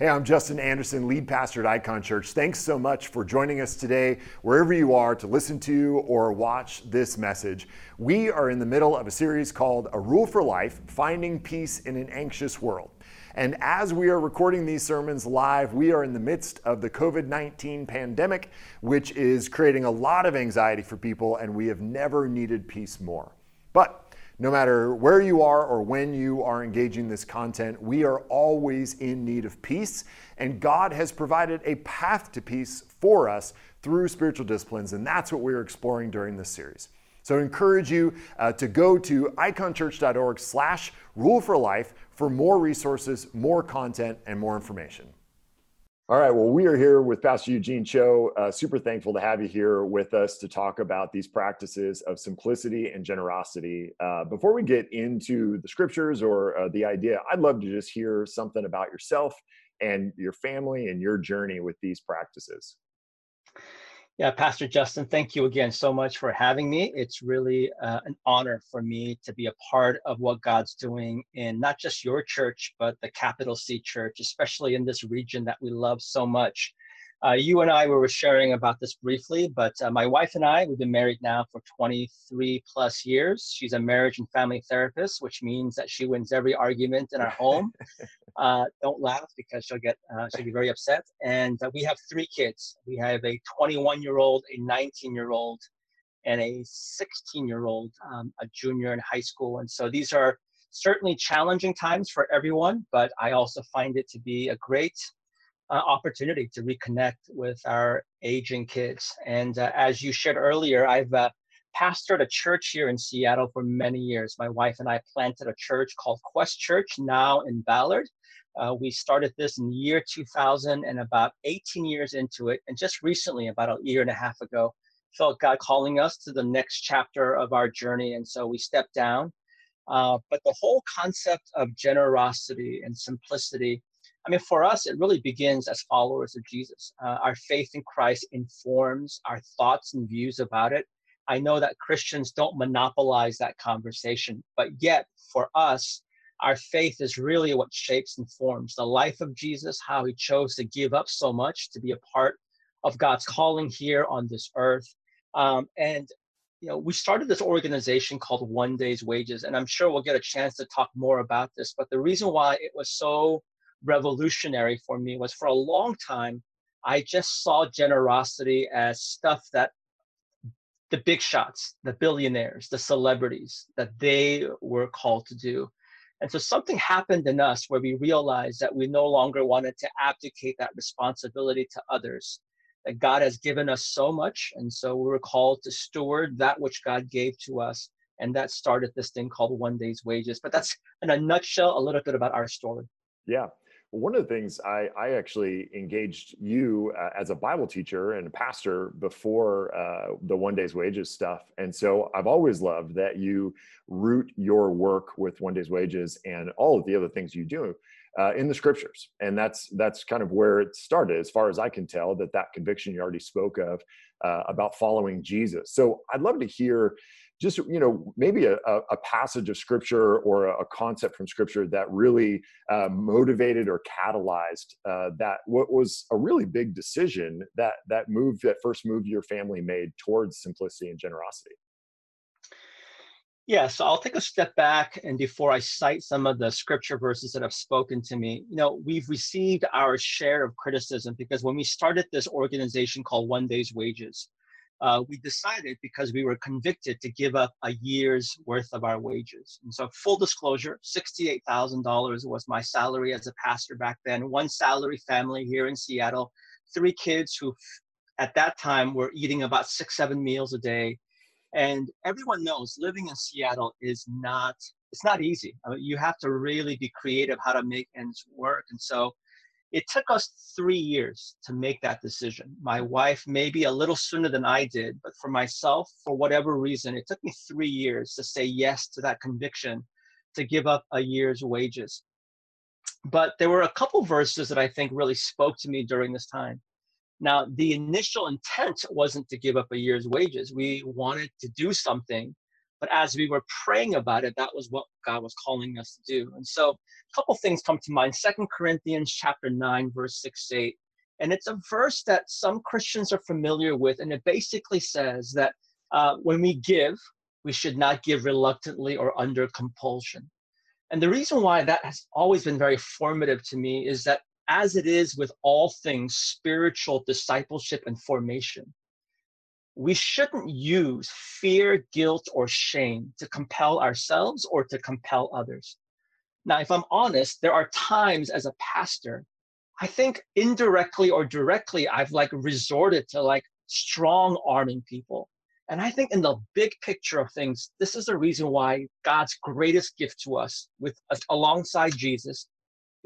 Hey, I'm Justin Anderson, lead pastor at Icon Church. Thanks so much for joining us today, wherever you are, to listen to or watch this message. We are in the middle of a series called A Rule for Life Finding Peace in an Anxious World. And as we are recording these sermons live, we are in the midst of the COVID 19 pandemic, which is creating a lot of anxiety for people, and we have never needed peace more. But no matter where you are or when you are engaging this content, we are always in need of peace, and God has provided a path to peace for us through spiritual disciplines, and that's what we're exploring during this series. So I encourage you uh, to go to iconchurch.org slash rule for life for more resources, more content, and more information. All right. Well, we are here with Pastor Eugene Cho. Uh, super thankful to have you here with us to talk about these practices of simplicity and generosity. Uh, before we get into the scriptures or uh, the idea, I'd love to just hear something about yourself and your family and your journey with these practices. Yeah, Pastor Justin, thank you again so much for having me. It's really uh, an honor for me to be a part of what God's doing in not just your church, but the capital C church, especially in this region that we love so much. Uh, you and I were sharing about this briefly, but uh, my wife and I, we've been married now for 23 plus years. She's a marriage and family therapist, which means that she wins every argument in our home. Uh, don't laugh because she'll get uh, she'll be very upset. And uh, we have three kids. We have a 21 year old, a 19 year old, and a 16 year old, um, a junior in high school. And so these are certainly challenging times for everyone, but I also find it to be a great uh, opportunity to reconnect with our aging kids. And uh, as you shared earlier, I've uh, pastored a church here in Seattle for many years. My wife and I planted a church called Quest Church, now in Ballard. Uh, we started this in the year 2000 and about 18 years into it. And just recently, about a year and a half ago, felt God calling us to the next chapter of our journey. And so we stepped down. Uh, but the whole concept of generosity and simplicity I mean, for us, it really begins as followers of Jesus. Uh, our faith in Christ informs our thoughts and views about it. I know that Christians don't monopolize that conversation, but yet for us, our faith is really what shapes and forms the life of Jesus, how he chose to give up so much to be a part of God's calling here on this earth. Um, and you know, we started this organization called One Day's Wages, and I'm sure we'll get a chance to talk more about this. But the reason why it was so revolutionary for me was for a long time, I just saw generosity as stuff that the big shots, the billionaires, the celebrities, that they were called to do. And so something happened in us where we realized that we no longer wanted to abdicate that responsibility to others, that God has given us so much. And so we were called to steward that which God gave to us. And that started this thing called One Day's Wages. But that's in a nutshell, a little bit about our story. Yeah one of the things I, I actually engaged you uh, as a Bible teacher and pastor before uh, the One Day's Wages stuff. And so I've always loved that you root your work with One Day's Wages and all of the other things you do uh, in the scriptures. And that's that's kind of where it started, as far as I can tell, that that conviction you already spoke of uh, about following Jesus. So I'd love to hear just you know maybe a, a passage of scripture or a concept from scripture that really uh, motivated or catalyzed uh, that what was a really big decision that that moved that first move your family made towards simplicity and generosity yeah, so I'll take a step back and before I cite some of the scripture verses that have spoken to me, you know, we've received our share of criticism because when we started this organization called One Day's Wages, uh, we decided because we were convicted to give up a year's worth of our wages. And so, full disclosure $68,000 was my salary as a pastor back then, one salary family here in Seattle, three kids who at that time were eating about six, seven meals a day. And everyone knows living in Seattle is not it's not easy. I mean, you have to really be creative how to make ends work. And so it took us three years to make that decision. My mm-hmm. wife, maybe a little sooner than I did, but for myself, for whatever reason, it took me three years to say yes to that conviction to give up a year's wages. But there were a couple verses that I think really spoke to me during this time. Now, the initial intent wasn't to give up a year's wages. We wanted to do something But as we were praying about it, that was what God was calling us to do. And so a couple things come to mind. Second Corinthians chapter 9, verse 6 8. And it's a verse that some Christians are familiar with. And it basically says that uh, when we give, we should not give reluctantly or under compulsion. And the reason why that has always been very formative to me is that as it is with all things spiritual discipleship and formation, we shouldn't use fear, guilt, or shame to compel ourselves or to compel others. Now, if I'm honest, there are times as a pastor, I think indirectly or directly, I've like resorted to like strong arming people. And I think in the big picture of things, this is the reason why God's greatest gift to us, with alongside Jesus,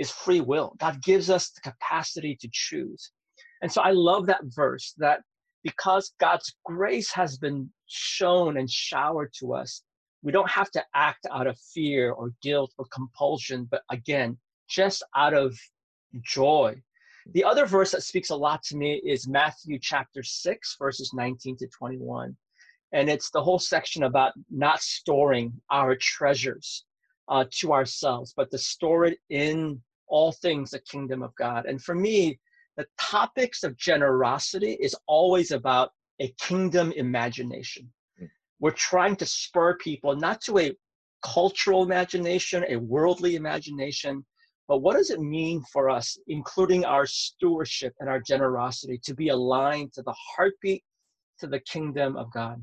is free will. God gives us the capacity to choose. And so I love that verse that because God's grace has been shown and showered to us, we don't have to act out of fear or guilt or compulsion, but again, just out of joy. The other verse that speaks a lot to me is Matthew chapter 6, verses 19 to 21. And it's the whole section about not storing our treasures uh, to ourselves, but to store it in all things the kingdom of God. And for me, the topics of generosity is always about a kingdom imagination. Mm. We're trying to spur people not to a cultural imagination, a worldly imagination, but what does it mean for us, including our stewardship and our generosity, to be aligned to the heartbeat to the kingdom of God?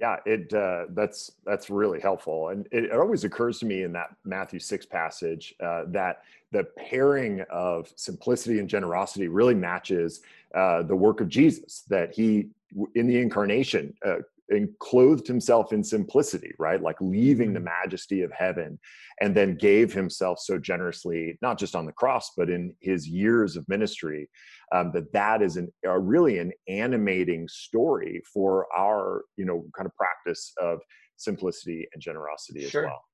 Yeah, it uh, that's that's really helpful, and it, it, always occurs to me in that Matthew six passage uh, that the pairing of simplicity and generosity really matches uh, the work of Jesus. That he, in the incarnation, uh, and clothed himself in simplicity, right? Like leaving the mm-hmm. majesty of heaven and then gave himself so generously, not just on the cross, but in his years of ministry, um, that that is an, a really an animating story for our, you know, kind of practice of simplicity and generosity sure. as well.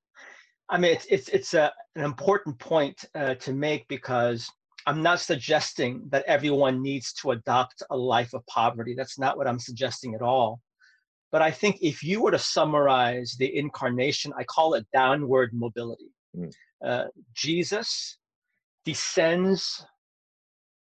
I mean, it's, it's, it's a, an important point uh, to make because I'm not suggesting that everyone needs to adopt a life of poverty. That's not what I'm suggesting at all. But I think if you were to summarize the incarnation, I call it downward mobility. Mm. Uh, Jesus descends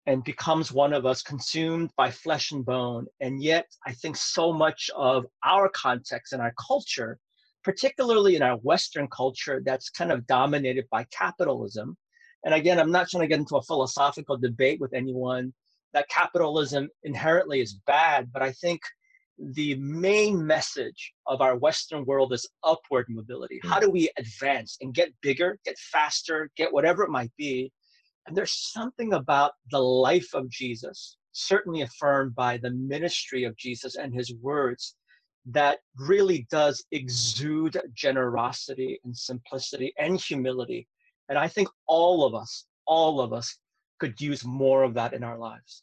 and becomes one of us, consumed by flesh and bone. And yet, I think so much of our context and our culture, particularly in our Western culture, that's kind of dominated by capitalism. And again, I'm not trying to get into a philosophical debate with anyone that capitalism inherently is bad, but I think the main message of our Western world is upward mobility. How hmm. do we advance and get bigger, get faster, get whatever it might be? And there's something about the life of Jesus, certainly affirmed by the ministry of Jesus and his words, that really does exude generosity and simplicity and humility. And I think all of us, all of us could use more of that in our lives.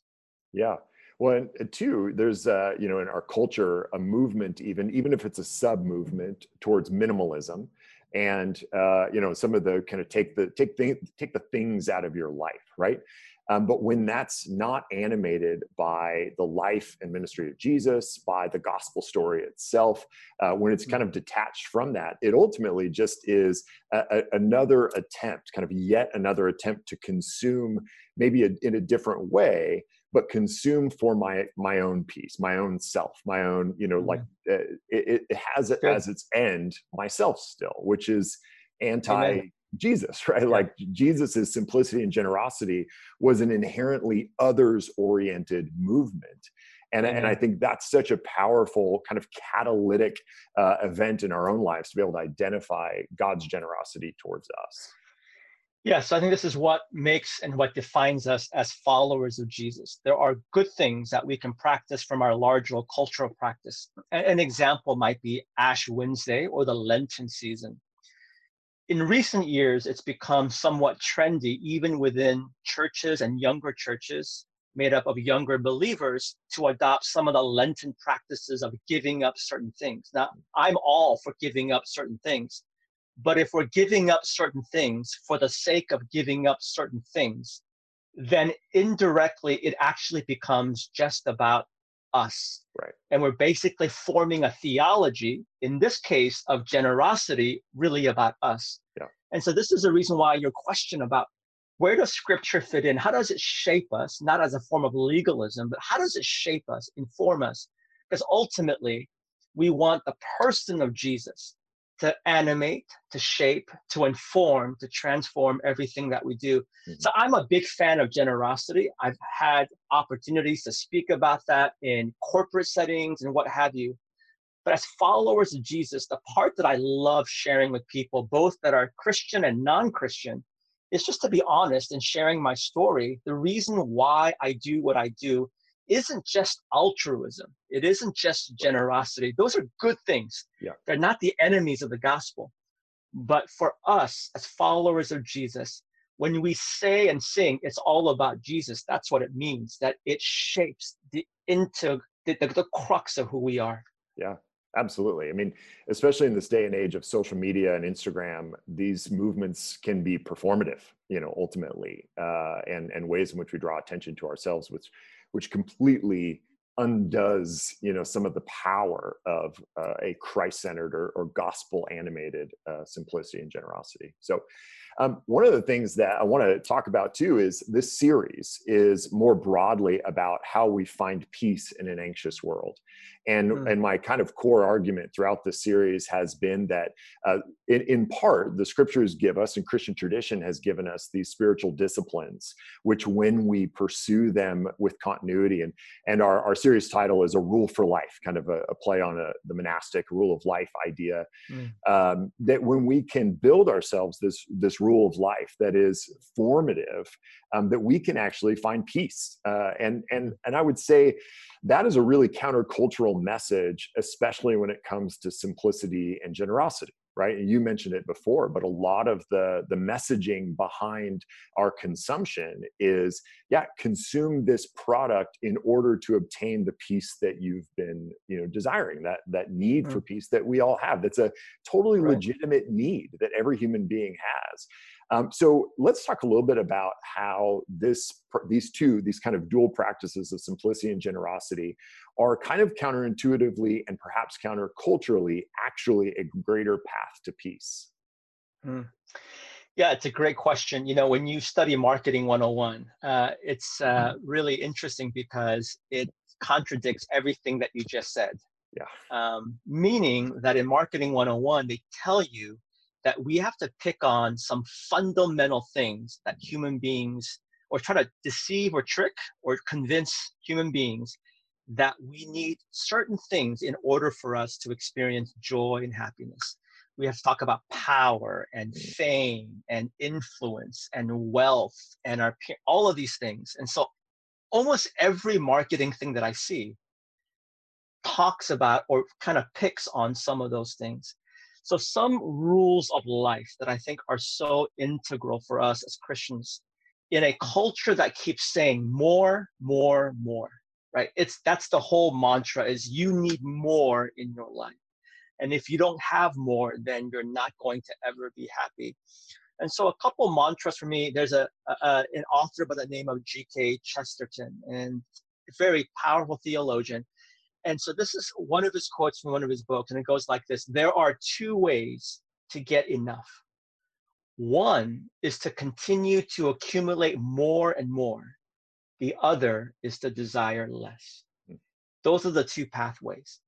Yeah. Well, and two, there's uh, you know in our culture a movement, even even if it's a sub movement towards minimalism, and uh, you know some of the kind of take the take the, take the things out of your life, right? Um, but when that's not animated by the life and ministry of Jesus, by the gospel story itself, uh, when it's kind mm. of detached from that, it ultimately just is a, a, another attempt, kind of yet another attempt to consume maybe a, in a different way but consume for my my own peace my own self my own you know like uh, it, it has it as its end myself still which is anti Amen. jesus right yeah. like jesus's simplicity and generosity was an inherently others oriented movement and, and I think that's such a powerful kind of catalytic uh, event in our own lives to be able to identify God's generosity towards us. Yeah, so I think this is what makes and what defines us as followers of Jesus. There are good things that we can practice from our larger cultural practice. An example might be Ash Wednesday or the Lenten season. In recent years, it's become somewhat trendy, even within churches and younger churches made up of younger believers, to adopt some of the Lenten practices of giving up certain things. Now, I'm all for giving up certain things but if we're giving up certain things for the sake of giving up certain things, then indirectly it actually becomes just about us. Right. And we're basically forming a theology, in this case, of generosity, really about us. Yeah. And so this is the reason why your question about where does scripture fit in? How does it shape us, not as a form of legalism, but how does it shape us, inform us? Because ultimately, we want the person of Jesus to animate, to shape, to inform, to transform everything that we do. Mm-hmm. So I'm a big fan of generosity. I've had opportunities to speak about that in corporate settings and what have you. But as followers of Jesus, the part that I love sharing with people, both that are Christian and non Christian, is just to be honest and sharing my story. The reason why I do what I do isn't just altruism. It isn't just generosity. Those are good things. Yeah. They're not the enemies of the gospel. But for us as followers of Jesus, when we say and sing, it's all about Jesus. That's what it means. That it shapes the into the, the, the crux of who we are. Yeah, absolutely. I mean, especially in this day and age of social media and Instagram, these movements can be performative. You know, ultimately, uh, and and ways in which we draw attention to ourselves, which which completely undoes you know some of the power of uh, a christ-centered or, or gospel animated uh, simplicity and generosity. So um, one of the things that i want to talk about too is this series is more broadly about how we find peace in an anxious world and mm. and my kind of core argument throughout the series has been that uh, in, in part the scriptures give us and christian tradition has given us these spiritual disciplines which when we pursue them with continuity and and our, our series title is a rule for life kind of a, a play on a, the monastic rule of life idea mm. um, that when we can build ourselves this this rule of life that is formative um, that we can actually find peace uh, and and and i would say that is a really countercultural message, especially when it comes to simplicity and generosity right and you mentioned it before but a lot of the the messaging behind our consumption is yeah consume this product in order to obtain the peace that you've been you know desiring that that need mm. for peace that we all have that's a totally right. legitimate need that every human being has um, so let's talk a little bit about how this these two these kind of dual practices of simplicity and generosity are kind of counterintuitively and perhaps counterculturally actually a greater path to peace. Mm. Yeah, it's a great question. You know, when you study Marketing 101, uh, it's uh, mm-hmm. really interesting because it contradicts everything that you just said. Yeah. Um, meaning that in Marketing 101, they tell you that we have to pick on some fundamental things that human beings or try to deceive or trick or convince human beings that we need certain things in order for us to experience joy and happiness. We have to talk about power and mm. fame and influence and wealth and our all of these things. And so almost every marketing thing that I see talks about or kind of picks on some of those things. So, some rules of life that I think are so integral for us as Christians in a culture that keeps saying more, more, more, right? It's that's the whole mantra is you need more in your life. And if you don't have more, then you're not going to ever be happy. And so, a couple mantras for me. There's a, a an author by the name of G.K. Chesterton, and very powerful theologian. And so this is one of his quotes from one of his books, and it goes like this There are two ways to get enough. One is to continue to accumulate more and more, the other is to desire less. Hmm. Those are the two pathways.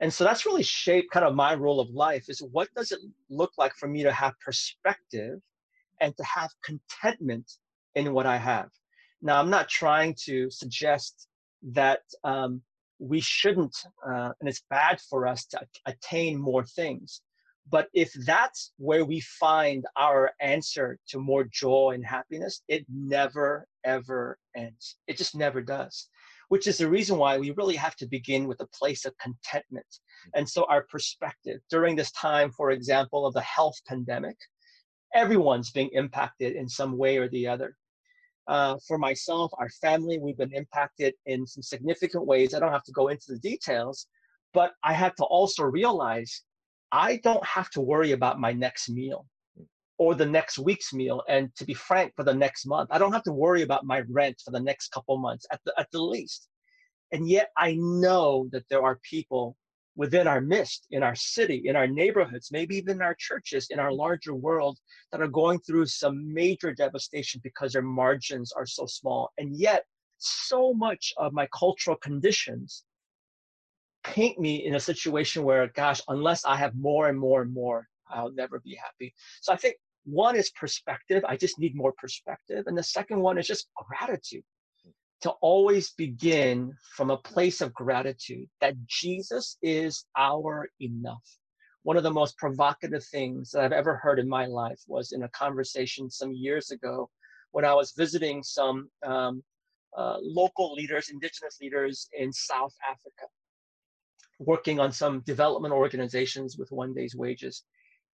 And so that's really shaped kind of my role of life is what does it look like for me to have perspective and to have contentment in what I have? Now, I'm not trying to suggest that um, we shouldn't, uh, and it's bad for us to attain more things. But if that's where we find our answer to more joy and happiness, it never, ever ends. It just never does, which is the reason why we really have to begin with a place of contentment. And so, our perspective during this time, for example, of the health pandemic, everyone's being impacted in some way or the other. Uh, for myself, our family, we've been impacted in some significant ways. I don't have to go into the details, but I had to also realize I don't have to worry about my next meal or the next week's meal. And to be frank, for the next month, I don't have to worry about my rent for the next couple months at the, at the least. And yet I know that there are people within our midst, in our city, in our neighborhoods, maybe even our churches, in our larger world that are going through some major devastation because their margins are so small. And yet, so much of my cultural conditions paint me in a situation where, gosh, unless I have more and more and more, I'll never be happy. So I think one is perspective. I just need more perspective. And the second one is just gratitude to always begin from a place of gratitude that Jesus is our enough. One of the most provocative things that I've ever heard in my life was in a conversation some years ago when I was visiting some um, uh, local leaders, indigenous leaders in South Africa, working on some development organizations with one day's wages.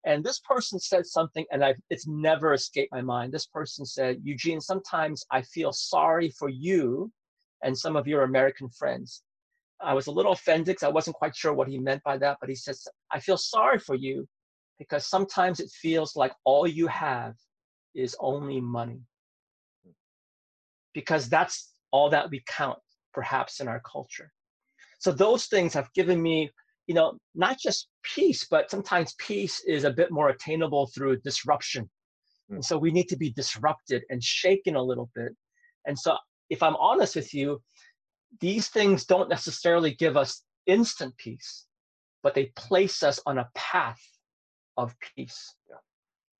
And this person said something, and I've, it's never escaped my mind. This person said, Eugene, sometimes I feel sorry for you and some of your American friends. I was a little offended because I wasn't quite sure what he meant by that, but he says, I feel sorry for you because sometimes it feels like all you have is only money. Because that's all that we count, perhaps, in our culture. So those things have given me you know, not just peace, but sometimes peace is a bit more attainable through disruption. Mm. And so we need to be disrupted and shaken a little bit. And so, if I'm honest with you, these things don't necessarily give us instant peace, but they place us on a path of peace. Yeah,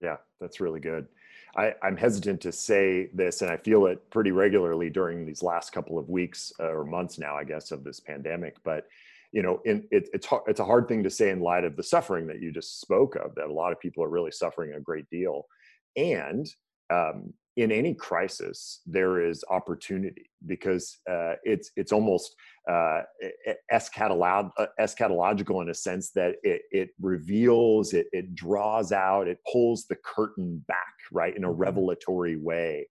yeah that's really good. I, am hesitant to say this, and I feel it pretty regularly during these last couple of weeks uh, or months now, I guess, of this pandemic. But you know, in, it, it's it's a hard thing to say in light of the suffering that you just spoke of. That a lot of people are really suffering a great deal, and um, in any crisis there is opportunity because uh, it's it's almost uh, eschatolog- uh, eschatological in a sense that it, it reveals it it draws out it pulls the curtain back right in a mm-hmm. revelatory way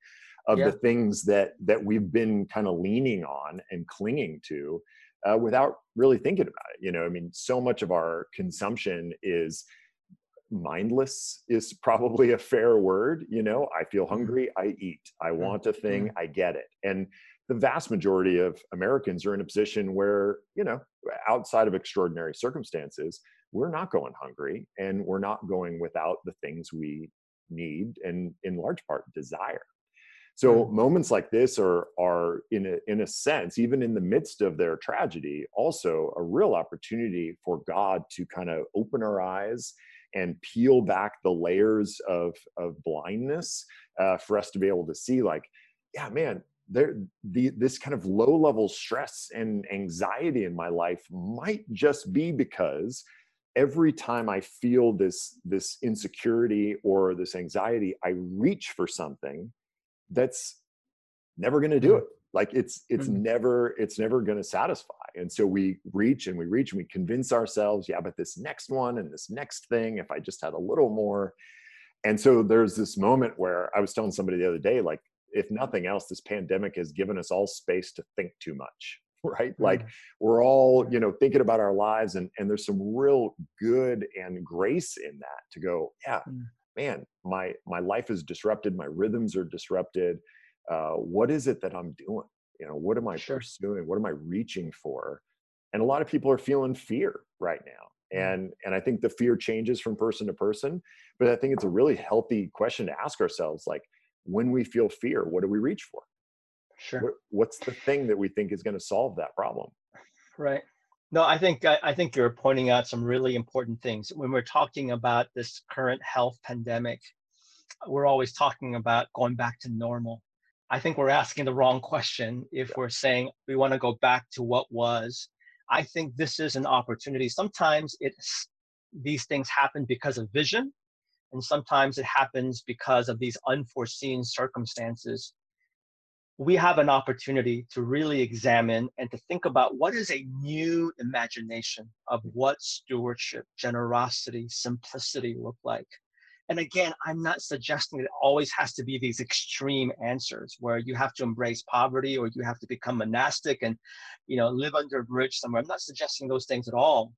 of yeah. the things that that we've been kind of leaning on and clinging to uh, without really thinking about it. You know, I mean, so much of our consumption is mindless is probably a fair word you know i feel mm-hmm. hungry i eat i mm-hmm. want a thing mm-hmm. i get it and the vast majority of americans are in a position where you know outside of extraordinary circumstances we're not going hungry and we're not going without the things we need and in large part desire so moments like this are are in a in a sense, even in the midst of their tragedy, also a real opportunity for God to kind of open our eyes and peel back the layers of of blindness uh, for us to be able to see, like, yeah, man, there the this kind of low level stress and anxiety in my life might just be because every time i feel this this insecurity or this anxiety i reach for something that's never going to do it. Like it's it's mm-hmm. never it's never going to satisfy. And so we reach and we reach and we convince ourselves yeah but this next one and this next thing if i just had a little more. And so there's this moment where i was telling somebody the other day like if nothing else this pandemic has given us all space to think too much right? Mm-hmm. like we're all you know thinking about our lives and and there's some real good and grace in that to go yeah mm man, my my life is disrupted, my rhythms are disrupted. Uh, what is it that I'm doing? You know, what am I sure. pursuing? What am I reaching for? And a lot of people are feeling fear right now. Mm. And and I think the fear changes from person to person, but I think it's a really healthy question to ask ourselves like when we feel fear, what do we reach for? Sure. What, what's the thing that we think is going to solve that problem? Right. No, I think I, think you're pointing out some really important things when we're talking about this current health pandemic. We're always talking about going back to normal. I think we're asking the wrong question if we're saying we want to go back to what was. I think this is an opportunity. Sometimes it's these things happen because of vision, and sometimes it happens because of these unforeseen circumstances we have an opportunity to really examine and to think about what is a new imagination of what stewardship, generosity, simplicity look like. And again, I'm not suggesting it always has to be these extreme answers where you have to embrace poverty or you have to become monastic and, you know, live under a bridge somewhere. I'm not suggesting those things at all.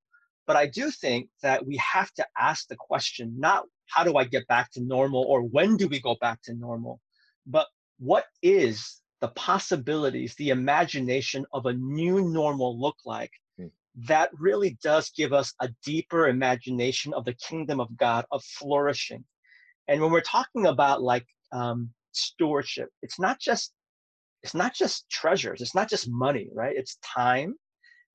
But I do think that we have to ask the question, not how do I get back to normal or when do we go back to normal, but what is the possibilities, the imagination of a new normal look like, mm. that really does give us a deeper imagination of the kingdom of God, of flourishing. And when we're talking about like um, stewardship, it's not just it's not just treasures, it's not just money, right? It's time,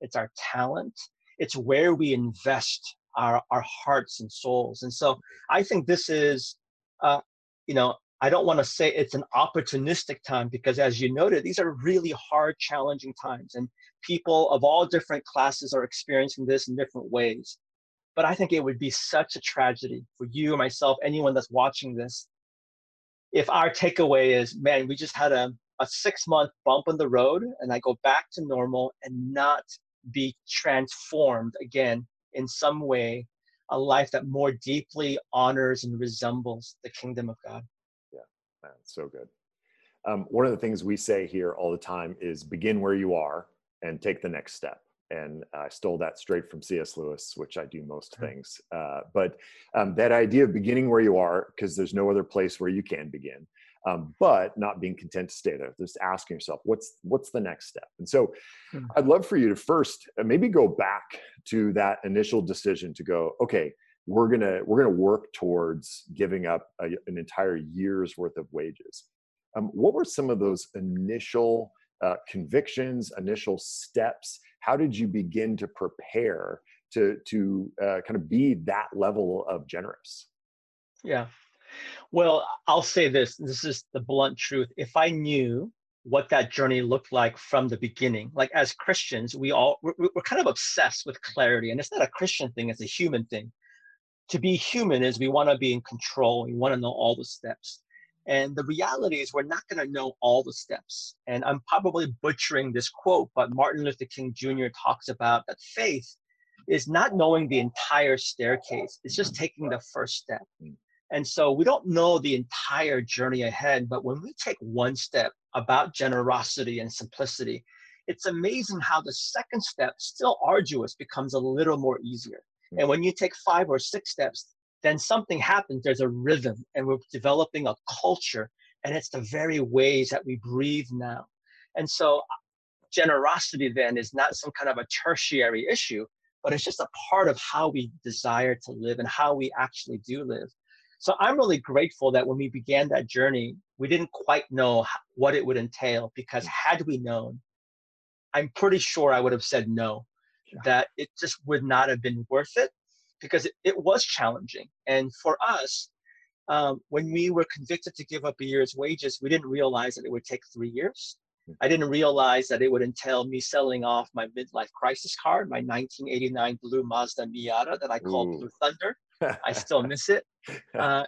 it's our talent, it's where we invest our, our hearts and souls. And so I think this is, uh, you know, I don't want to say it's an opportunistic time because, as you noted, these are really hard, challenging times, and people of all different classes are experiencing this in different ways. But I think it would be such a tragedy for you, myself, anyone that's watching this, if our takeaway is, man, we just had a, a six month bump in the road, and I go back to normal and not be transformed again in some way, a life that more deeply honors and resembles the kingdom of God. Man, so good. Um, one of the things we say here all the time is begin where you are and take the next step. And I stole that straight from C.S. Lewis, which I do most things. Uh, but um, that idea of beginning where you are, because there's no other place where you can begin, um, but not being content to stay there. Just asking yourself, what's what's the next step? And so, hmm. I'd love for you to first uh, maybe go back to that initial decision to go, okay, we're gonna we're gonna work towards giving up a, an entire year's worth of wages. Um, what were some of those initial uh, convictions, initial steps? How did you begin to prepare to to uh, kind of be that level of generous? Yeah. Well, I'll say this. This is the blunt truth. If I knew what that journey looked like from the beginning. Like as Christians, we all we're, we're, kind of obsessed with clarity, and it's not a Christian thing; it's a human thing to be human is we want to be in control. We want to know all the steps. And the reality is, we're not going to know all the steps. And I'm probably butchering this quote, but Martin Luther King Jr. talks about that faith is not knowing the entire staircase, it's just taking the first step. And so we don't know the entire journey ahead, but when we take one step about generosity and simplicity, it's amazing how the second step, still arduous, becomes a little more easier. And when you take five or six steps, then something happens. There's a rhythm, and we're developing a culture. And it's the very ways that we breathe now. And so, generosity then is not some kind of a tertiary issue, but it's just a part of how we desire to live and how we actually do live. So, I'm really grateful that when we began that journey, we didn't quite know what it would entail because had we known, I'm pretty sure I would have said no that it just would not have been worth it because it, it was challenging. And for us, um, when we were convicted to give up a year's wages, we didn't realize that it would take three years. Hmm. I didn't realize that it would entail me selling off my midlife crisis card, my 1989 blue Mazda Miata that I called Ooh. Blue Thunder. I still miss it. Uh,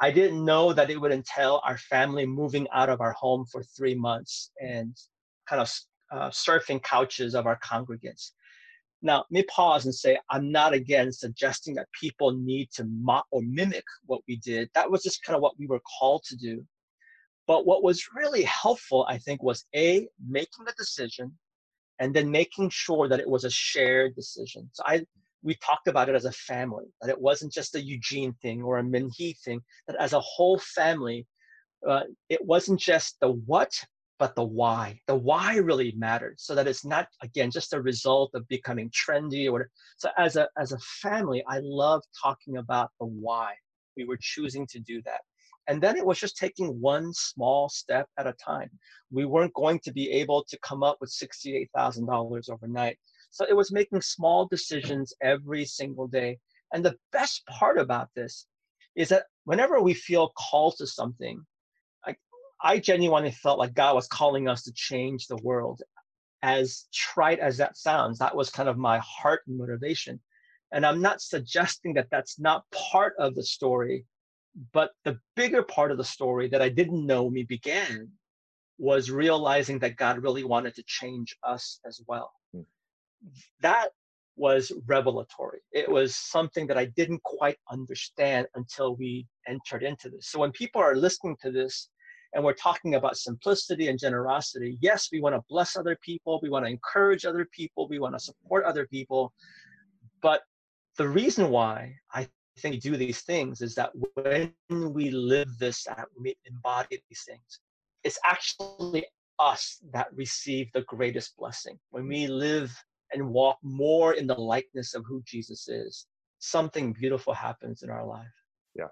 I didn't know that it would entail our family moving out of our home for three months and kind of uh, surfing couches of our congregants. Now, let me pause and say I'm not again suggesting that people need to mock or mimic what we did. That was just kind of what we were called to do. But what was really helpful, I think, was A, making the decision and then making sure that it was a shared decision. So I we talked about it as a family, that it wasn't just a Eugene thing or a Minhee thing, that as a whole family, uh, it wasn't just the what, but the why. The why really mattered, so that it's not again just a result of becoming trendy or whatever. So as a as a family, I love talking about the why we were choosing to do that. And then it was just taking one small step at a time. We weren't going to be able to come up with $68,000 overnight. So it was making small decisions every single day. And the best part about this is that whenever we feel called to something, I genuinely felt like God was calling us to change the world. As trite as that sounds, that was kind of my heart and motivation. And I'm not suggesting that that's not part of the story, but the bigger part of the story that I didn't know when we began was realizing that God really wanted to change us as well. Hmm. That was revelatory. It was something that I didn't quite understand until we entered into this. So when people are listening to this and we're talking about simplicity and generosity, yes, we want to bless other people, we want to encourage other people, we want to support other people. But the reason why I think we do these things is that when we live this out, we embody these things, it's actually us that receive the greatest blessing. When we live and walk more in the likeness of who Jesus is, something beautiful happens in our life. Yeah,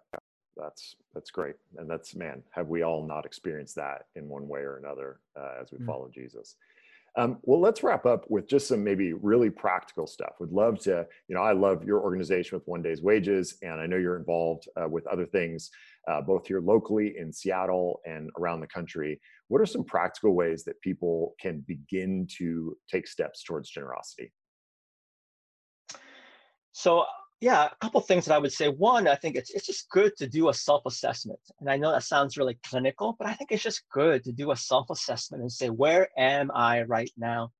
that's that's great, and that's man, have we all not experienced that in one way or another uh, as we mm-hmm. follow Jesus? Um, well, let's wrap up with just some maybe really practical stuff. Would love to, you know, I love your organization with One Day's Wages, and I know you're involved uh, with other things, uh, both here locally in Seattle and around the country. What are some practical ways that people can begin to take steps towards generosity? So yeah, a couple things that I would say. One, I think it's it's just good to do a self-assessment. And I know that sounds really clinical, but I think it's just good to do a self-assessment and say, where am I right now?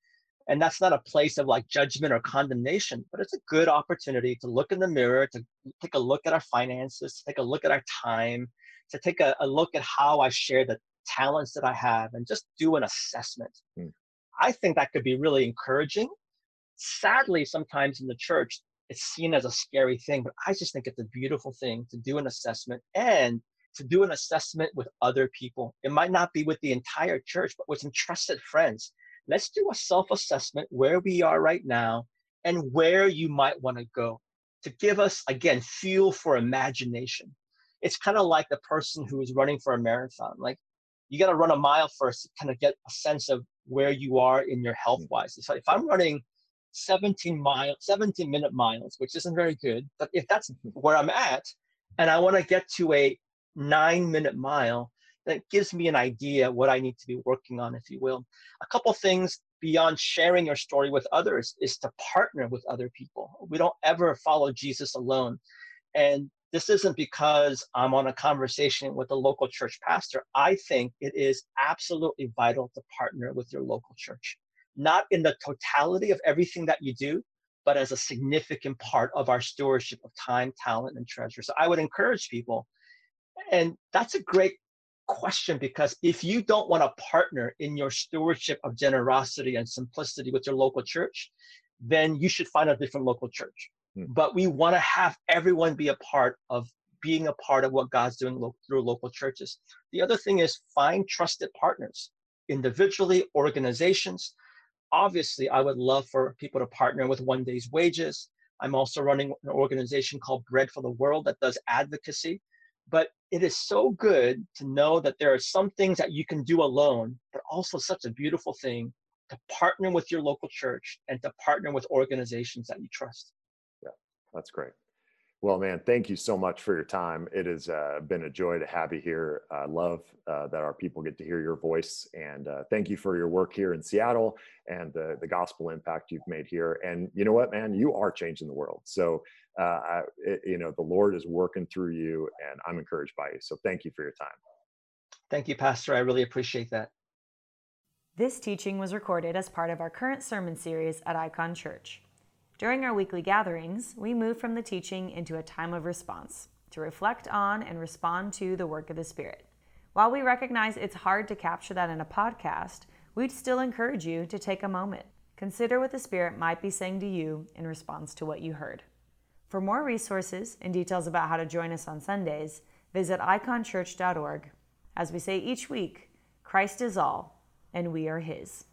And that's not a place of like judgment or condemnation, but it's a good opportunity to look in the mirror, to take a look at our finances, to take a look at our time, to take a, a look at how I share the talents that I have and just do an assessment. Hmm. I think that could be really encouraging. Sadly, sometimes in the church, it's seen as a scary thing, but I just think it's a beautiful thing to do an assessment and to do an assessment with other people. It might not be with the entire church, but with some trusted friends. Let's do a self assessment where we are right now and where you might want to go to give us, again, fuel for imagination. It's kind of like the person who is running for a marathon. Like, you got to run a mile first to kind of get a sense of where you are in your health wise. So if I'm running 17 mile 17 minute miles, which isn't very good. But if that's where I'm at, and I want to get to a nine minute mile, that gives me an idea what I need to be working on, if you will. A couple things beyond sharing your story with others is to partner with other people. We don't ever follow Jesus alone. And this isn't because I'm on a conversation with a local church pastor. I think it is absolutely vital to partner with your local church not in the totality of everything that you do, but as a significant part of our stewardship of time, talent, and treasure. So I would encourage people, and that's a great question because if you don't want to partner in your stewardship of generosity and simplicity with your local church, then you should find a different local church. Hmm. But we want to have everyone be a part of being a part of what God's doing lo- through local churches. The other thing is find trusted partners, individually, organizations, obviously i would love for people to partner with one day's wages. I'm also running an organization called bread for the world that does advocacy. But it is so good to know that there are some things that you can do alone but also such a beautiful thing to partner with your local church and to partner with organizations that you trust. Yeah that's great well, man, thank you so much for your time. It has uh, been a joy to have you here. I love uh, that our people get to hear your voice. And uh, thank you for your work here in Seattle and the, the gospel impact you've made here. And you know what, man, you are changing the world. So, uh, I, it, you know, the Lord is working through you, and I'm encouraged by you. So, thank you for your time. Thank you, Pastor. I really appreciate that. This teaching was recorded as part of our current sermon series at Icon Church. During our weekly gatherings, we move from the teaching into a time of response to reflect on and respond to the work of the Spirit. While we recognize it's hard to capture that in a podcast, we'd still encourage you to take a moment. Consider what the Spirit might be saying to you in response to what you heard. For more resources and details about how to join us on Sundays, visit iconchurch.org. As we say each week, Christ is all, and we are His.